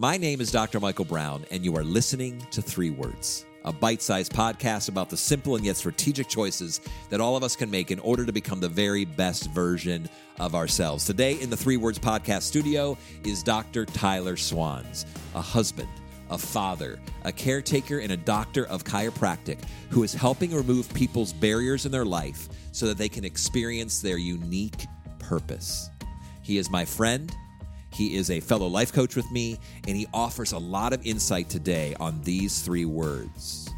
My name is Dr. Michael Brown, and you are listening to Three Words, a bite sized podcast about the simple and yet strategic choices that all of us can make in order to become the very best version of ourselves. Today, in the Three Words podcast studio, is Dr. Tyler Swans, a husband a father, a caretaker, and a doctor of chiropractic who is helping remove people's barriers in their life so that they can experience their unique purpose. He is my friend. He is a fellow life coach with me, and he offers a lot of insight today on these three words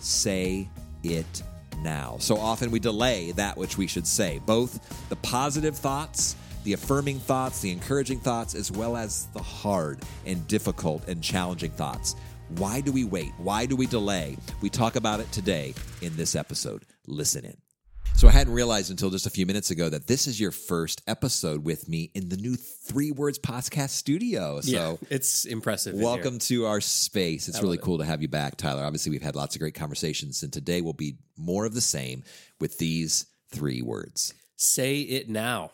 say it now. So often we delay that which we should say, both the positive thoughts the affirming thoughts, the encouraging thoughts, as well as the hard and difficult and challenging thoughts. Why do we wait? Why do we delay? We talk about it today in this episode. Listen in. So I hadn't realized until just a few minutes ago that this is your first episode with me in the new Three Words Podcast studio. So yeah, it's impressive. Welcome to our space. It's really cool it. to have you back, Tyler. Obviously, we've had lots of great conversations, and today will be more of the same with these three words. Say it now.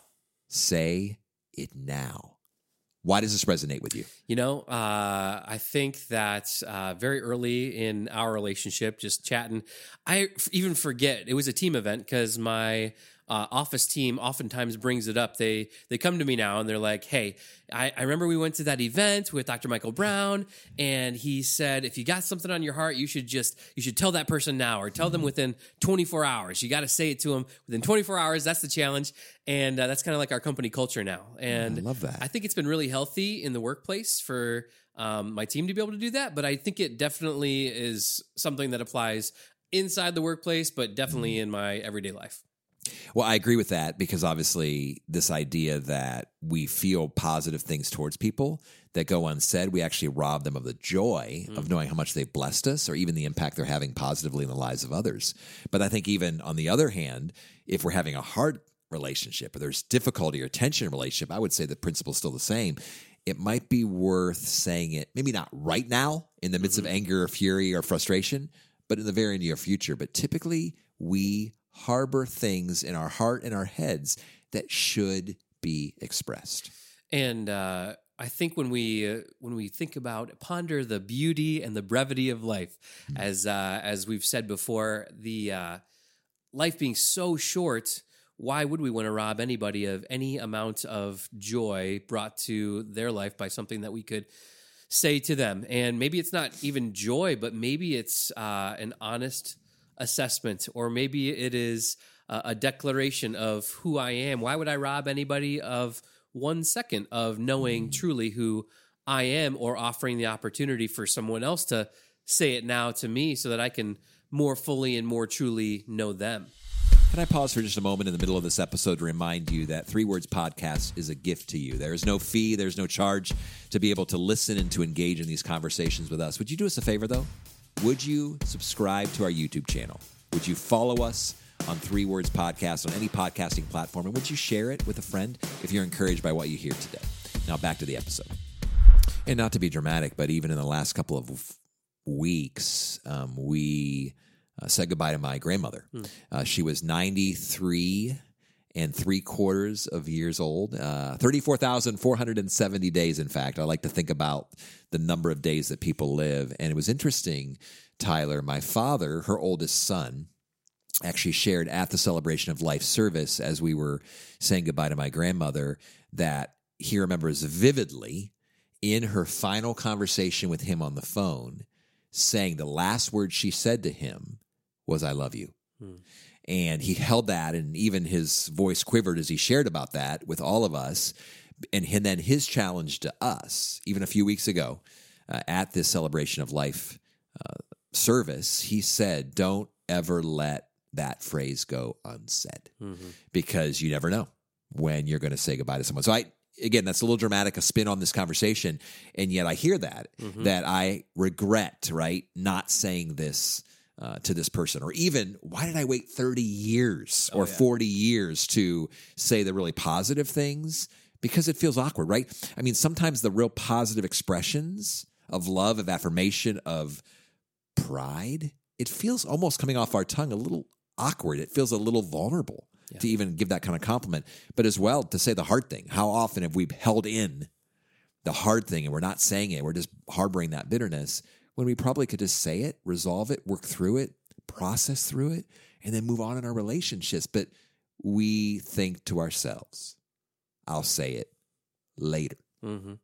Say it now. Why does this resonate with you? You know, uh, I think that uh, very early in our relationship, just chatting, I even forget it was a team event because my uh, office team oftentimes brings it up. They they come to me now and they're like, "Hey, I, I, remember we went to that event with Dr. Michael Brown, and he said if you got something on your heart, you should just you should tell that person now, or tell them within 24 hours. You got to say it to them within 24 hours. That's the challenge, and uh, that's kind of like our company culture now. And I love that. I think it's been really healthy in the workplace for um, my team to be able to do that. But I think it definitely is something that applies inside the workplace, but definitely mm-hmm. in my everyday life. Well, I agree with that because obviously, this idea that we feel positive things towards people that go unsaid, we actually rob them of the joy mm. of knowing how much they've blessed us or even the impact they're having positively in the lives of others. But I think, even on the other hand, if we're having a hard relationship or there's difficulty or tension in a relationship, I would say the principle is still the same. It might be worth saying it, maybe not right now in the midst mm-hmm. of anger or fury or frustration, but in the very near future. But typically, we harbor things in our heart and our heads that should be expressed. And uh, I think when we uh, when we think about ponder the beauty and the brevity of life, mm-hmm. as uh, as we've said before, the uh, life being so short. Why would we want to rob anybody of any amount of joy brought to their life by something that we could say to them? And maybe it's not even joy, but maybe it's uh, an honest assessment, or maybe it is a declaration of who I am. Why would I rob anybody of one second of knowing mm. truly who I am or offering the opportunity for someone else to say it now to me so that I can more fully and more truly know them? Can I pause for just a moment in the middle of this episode to remind you that Three Words Podcast is a gift to you? There is no fee, there's no charge to be able to listen and to engage in these conversations with us. Would you do us a favor, though? Would you subscribe to our YouTube channel? Would you follow us on Three Words Podcast on any podcasting platform? And would you share it with a friend if you're encouraged by what you hear today? Now, back to the episode. And not to be dramatic, but even in the last couple of weeks, um, we uh, said goodbye to my grandmother. Hmm. Uh, she was 93 and three quarters of years old. Uh, 34,470 days, in fact. I like to think about the number of days that people live. And it was interesting, Tyler, my father, her oldest son, actually shared at the celebration of life service as we were saying goodbye to my grandmother that he remembers vividly in her final conversation with him on the phone saying the last word she said to him was, I love you. Hmm. And he held that, and even his voice quivered as he shared about that with all of us. And, and then his challenge to us, even a few weeks ago uh, at this celebration of life uh, service, he said, Don't ever let that phrase go unsaid mm-hmm. because you never know when you're going to say goodbye to someone. So I, again, that's a little dramatic, a spin on this conversation. And yet I hear that, mm-hmm. that I regret, right, not saying this uh, to this person? Or even why did i wait 30 years or oh, yeah. 40 years to say the really positive things? Because it feels awkward right? I mean sometimes the real positive expressions of love of affirmation of pride it feels almost coming off our tongue a little awkward. It feels a little vulnerable yeah. to even give that kind of compliment. But as well to say the hard thing. How often have we held in the hard thing and we're not saying it, we're just harboring that bitterness when we probably could just say it, resolve it, work through it, process through it, and then move on in our relationships. But we think to ourselves, I'll say it later. hmm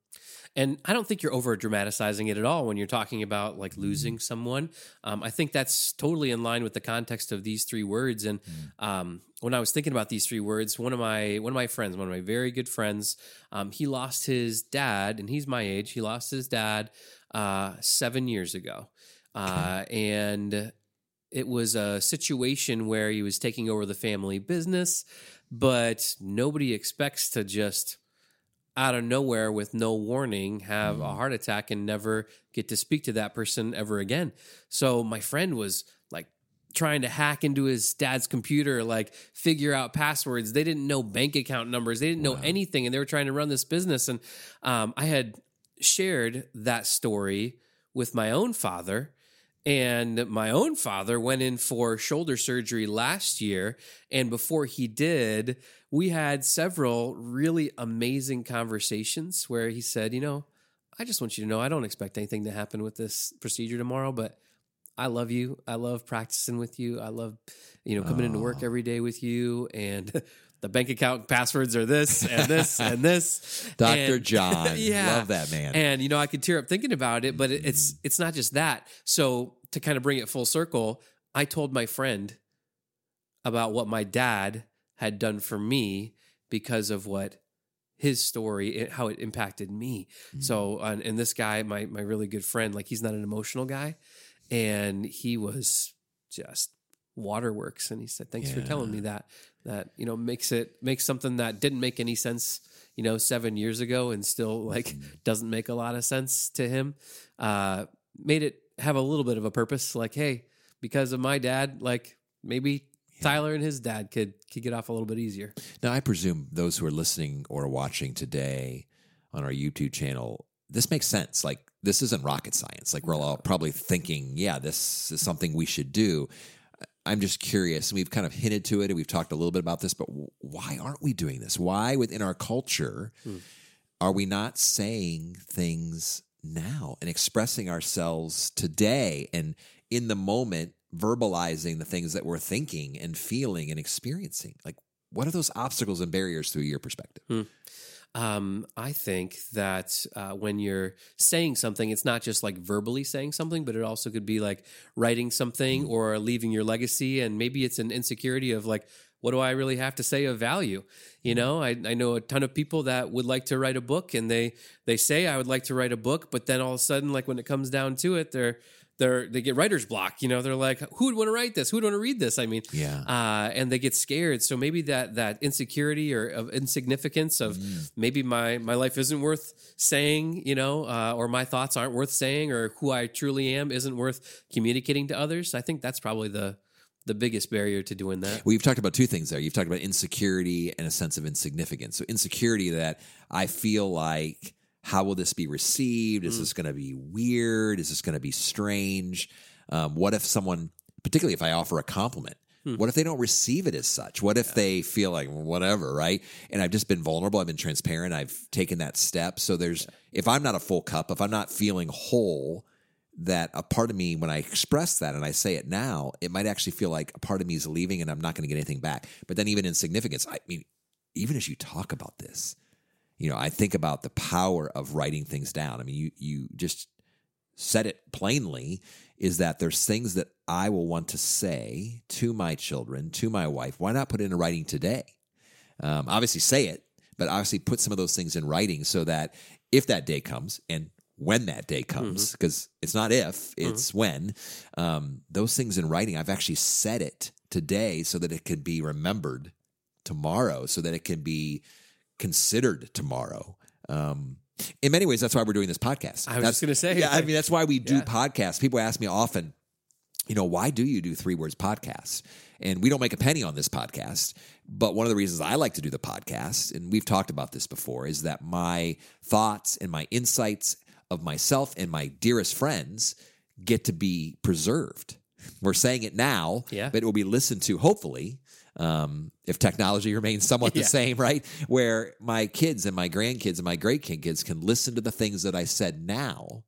And I don't think you're over dramatizing it at all when you're talking about like losing someone. Um, I think that's totally in line with the context of these three words. And um, when I was thinking about these three words, one of my one of my friends, one of my very good friends, um, he lost his dad, and he's my age. He lost his dad uh, seven years ago, uh, and it was a situation where he was taking over the family business, but nobody expects to just out of nowhere with no warning have a heart attack and never get to speak to that person ever again. So my friend was like trying to hack into his dad's computer, like figure out passwords. They didn't know bank account numbers. They didn't know anything, and they were trying to run this business. And um, I had shared that story with my own father. And my own father went in for shoulder surgery last year. And before he did, we had several really amazing conversations where he said, You know, I just want you to know I don't expect anything to happen with this procedure tomorrow, but I love you. I love practicing with you. I love, you know, coming into work every day with you. And the bank account passwords are this and this and this. Dr. And- John. yeah. Love that man. And you know, I could tear up thinking about it, but it, it's it's not just that. So to kind of bring it full circle, I told my friend about what my dad had done for me because of what his story, how it impacted me. So, uh, and this guy, my my really good friend, like he's not an emotional guy, and he was just waterworks. And he said, "Thanks for telling me that. That you know makes it makes something that didn't make any sense." You know, seven years ago, and still like doesn't make a lot of sense to him. Uh, made it have a little bit of a purpose. Like, hey, because of my dad, like maybe Tyler and his dad could could get off a little bit easier. Now, I presume those who are listening or watching today on our YouTube channel, this makes sense. Like, this isn't rocket science. Like, we're all probably thinking, yeah, this is something we should do. I'm just curious, and we've kind of hinted to it, and we've talked a little bit about this, but why aren't we doing this? Why, within our culture, hmm. are we not saying things now and expressing ourselves today and in the moment, verbalizing the things that we're thinking and feeling and experiencing? Like, what are those obstacles and barriers through your perspective? Hmm. Um, I think that uh, when you're saying something, it's not just like verbally saying something, but it also could be like writing something or leaving your legacy. And maybe it's an insecurity of like, what do I really have to say of value? You know, I, I know a ton of people that would like to write a book and they they say I would like to write a book, but then all of a sudden, like when it comes down to it, they're they're they get writer's block. You know, they're like, who would want to write this? Who would want to read this? I mean, Yeah. uh, and they get scared. So maybe that that insecurity or of insignificance of maybe my my life isn't worth saying, you know, uh, or my thoughts aren't worth saying, or who I truly am isn't worth communicating to others. I think that's probably the the biggest barrier to doing that. Well, you've talked about two things there. You've talked about insecurity and a sense of insignificance. So, insecurity that I feel like, how will this be received? Is this going to be weird? Is this going to be strange? Um, what if someone, particularly if I offer a compliment, what if they don't receive it as such? What if they feel like whatever, right? And I've just been vulnerable. I've been transparent. I've taken that step. So there's, if I'm not a full cup, if I'm not feeling whole, that a part of me, when I express that and I say it now, it might actually feel like a part of me is leaving and I'm not going to get anything back. But then, even in significance, I mean, even as you talk about this, you know, I think about the power of writing things down. I mean, you you just said it plainly is that there's things that I will want to say to my children, to my wife. Why not put it in writing today? Um, obviously, say it, but obviously put some of those things in writing so that if that day comes and when that day comes, because it's not if, it's when, um, those things in writing, I've actually said it today so that it can be remembered tomorrow, so that it can be considered tomorrow. Um, in many ways, that's why we're doing this podcast. I was That's- just gonna say, yeah. I mean, that's why we do Yeah. podcasts. People ask me often, you know, why do you do three words podcasts? And we don't make a penny on this podcast. But one of the reasons I like to do the podcast, and we've talked about this before, is that my thoughts and my insights of myself and my dearest friends get to be preserved. We're saying it now, Yeah. but it will be listened to, hopefully, um, if technology remains somewhat the same, right? Where my kids and my grandkids and my great kids can listen to the things that I said now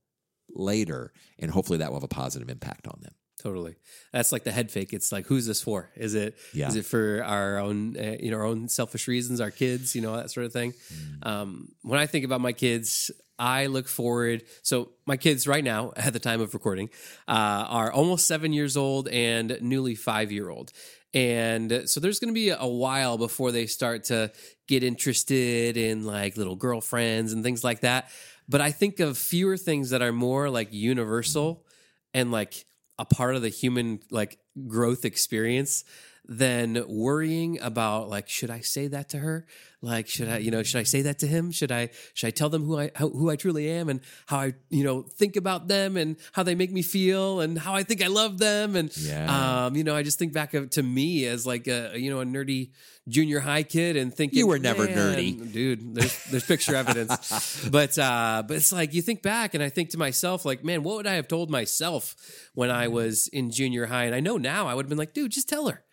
later, and hopefully that will have a positive impact on them. Totally. That's like the head fake. It's like, who's this for? Is it is Yeah. is it for our own, uh, you know, our own selfish reasons, our kids, you know, that sort of thing. Mm. Um, when I think about my kids, I look forward. So my kids right now, at the time of recording, uh, are almost seven years old and newly five year old. And uh, so there's going to be a while before they start to get interested in like little girlfriends and things like that. But I think of fewer things that are more like universal and like a part of the human like growth experience than worrying about like should I say that to her? Like should I you know should I say that to him? Should I should I tell them who I how, who I truly am and how I you know think about them and how they make me feel and how I think I love them and Yeah. um you know I just think back of, to me as like a you know a nerdy junior high kid and thinking You were never nerdy." dude there's there's picture evidence but uh but it's like you think back and i think to myself like man what would i have told myself when i was in junior high and i know now i would have been like dude just tell her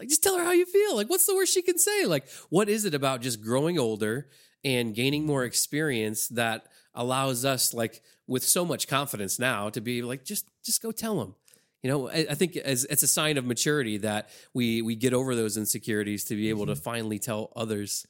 like just tell her how you feel. Like what's the worst she can say? Like what is it about just growing older and gaining more experience that allows us like with so much confidence now to be like just just go tell them you know i, I think as it's a sign of maturity that we we get over those insecurities to be able to mm-hmm. finally tell others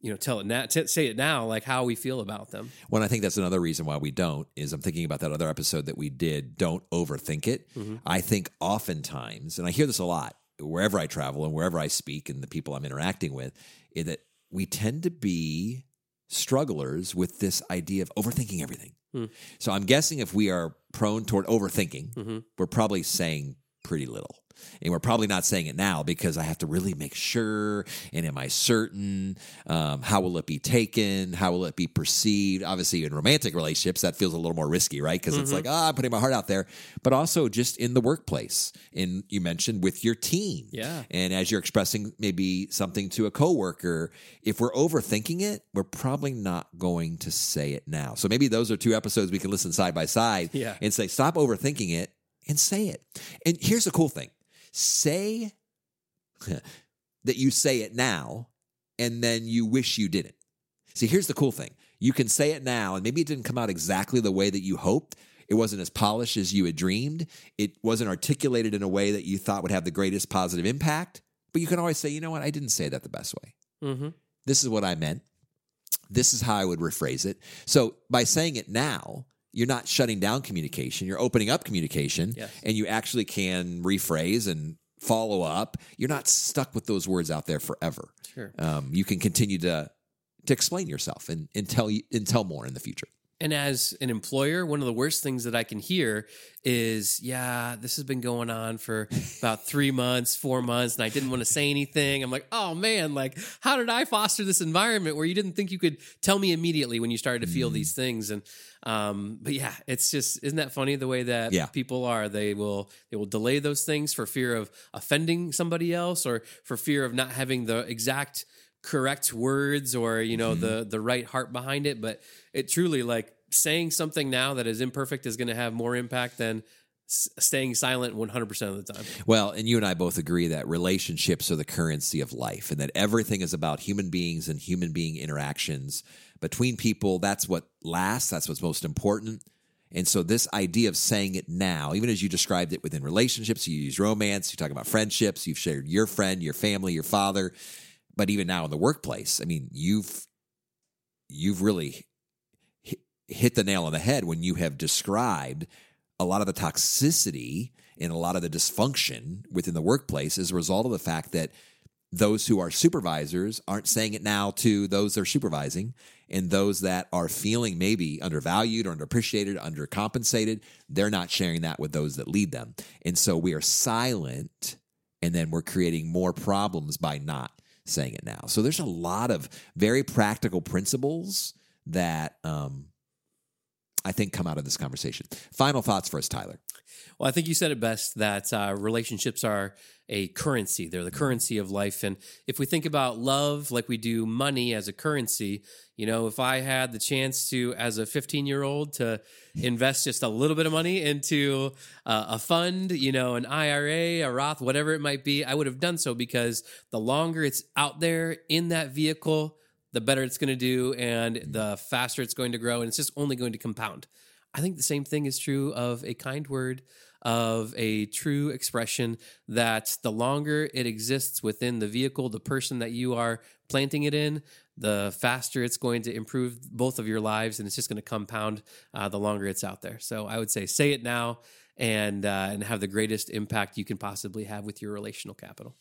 you know tell it now t- say it now like how we feel about them. Well, I think that's another reason why we don't is I'm thinking about that other episode that we did. Don't overthink it. Mm-hmm. I think oftentimes, and I hear this a lot wherever I travel and wherever I speak and the people I'm interacting with, is that we tend to be strugglers with this idea of overthinking everything. Hmm. So I'm guessing if we are prone toward overthinking, mm-hmm. we're probably saying pretty little. And we're probably not saying it now because I have to really make sure. And am I certain? Um, how will it be taken? How will it be perceived? Obviously, in romantic relationships, that feels a little more risky, right? Because it's like, ah, I'm putting my heart out there. But also just in the workplace. And you mentioned with your team. Yeah. And as you're expressing maybe something to a coworker, if we're overthinking it, we're probably not going to say it now. So maybe those are two episodes we can listen side by side Yeah. and say, stop overthinking it and say it. And here's the cool thing say that you say it now and then you wish you didn't. See, here's the cool thing you can say it now, and maybe it didn't come out exactly the way that you hoped. It wasn't as polished as you had dreamed. It wasn't articulated in a way that you thought would have the greatest positive impact. But you can always say, you know what, I didn't say that the best way. mm-hmm. This is what I meant. This is how I would rephrase it. So by saying it now, you're not shutting down communication. You're opening up communication, Yes. and you actually can rephrase and follow up. You're not stuck with those words out there forever. sure Um, you can continue to to explain yourself and, and tell you and tell more in the future. And as an employer, one of the worst things that I can hear is, yeah, this has been going on for about three months, four months, and I didn't want to say anything. I'm like, oh man, like, how did I foster this environment where you didn't think you could tell me immediately when you started to feel these things? And, um, but yeah, it's just, isn't that funny the way that Yeah. people are? They will, they will delay those things for fear of offending somebody else or for fear of not having the exact correct words or you know mm-hmm. the the right heart behind it but it truly like saying something now that is imperfect is going to have more impact than s- staying silent 100% of the time Well, and you and I both agree that relationships are the currency of life and that everything is about human beings and human being interactions between people. That's what lasts, that's what's most important. And so, this idea of saying it now, even as you described it within relationships, you use romance, you talk about friendships, you've shared your friend, your family, your father, but even now in the workplace, I mean, you've you've really hit, the nail on the head when you have described a lot of the toxicity and a lot of the dysfunction within the workplace as a result of the fact that those who are supervisors aren't saying it now to those they're supervising and those that are feeling maybe undervalued or underappreciated undercompensated they're not sharing that with those that lead them. And so we are silent and then we're creating more problems by not saying it now. So there's a lot of very practical principles that um, I think, come out of this conversation. Final thoughts for us, Tyler. Well, I think you said it best that uh, relationships are a currency. They're the currency of life. And if we think about love like we do money as a currency, you know, if I had the chance to, as a 15 year old, to invest just a little bit of money into uh, a fund, you know, an IRA, a Roth, whatever it might be, I would have done so because the longer it's out there in that vehicle, the better it's going to do and the faster it's going to grow. And it's just only going to compound. I think the same thing is true of a kind word, of a true expression that the longer it exists within the vehicle, the person that you are planting it in, the faster it's going to improve both of your lives, and it's just going to compound uh, the longer it's out there. So I would say, say it now and uh, and have the greatest impact you can possibly have with your relational capital.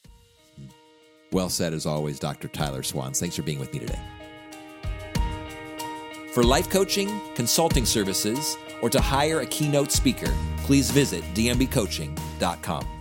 Well said, as always, Dr. Tyler Swans. Thanks for being with me today. For life coaching, consulting services, or to hire a keynote speaker, please visit dmbcoaching.com.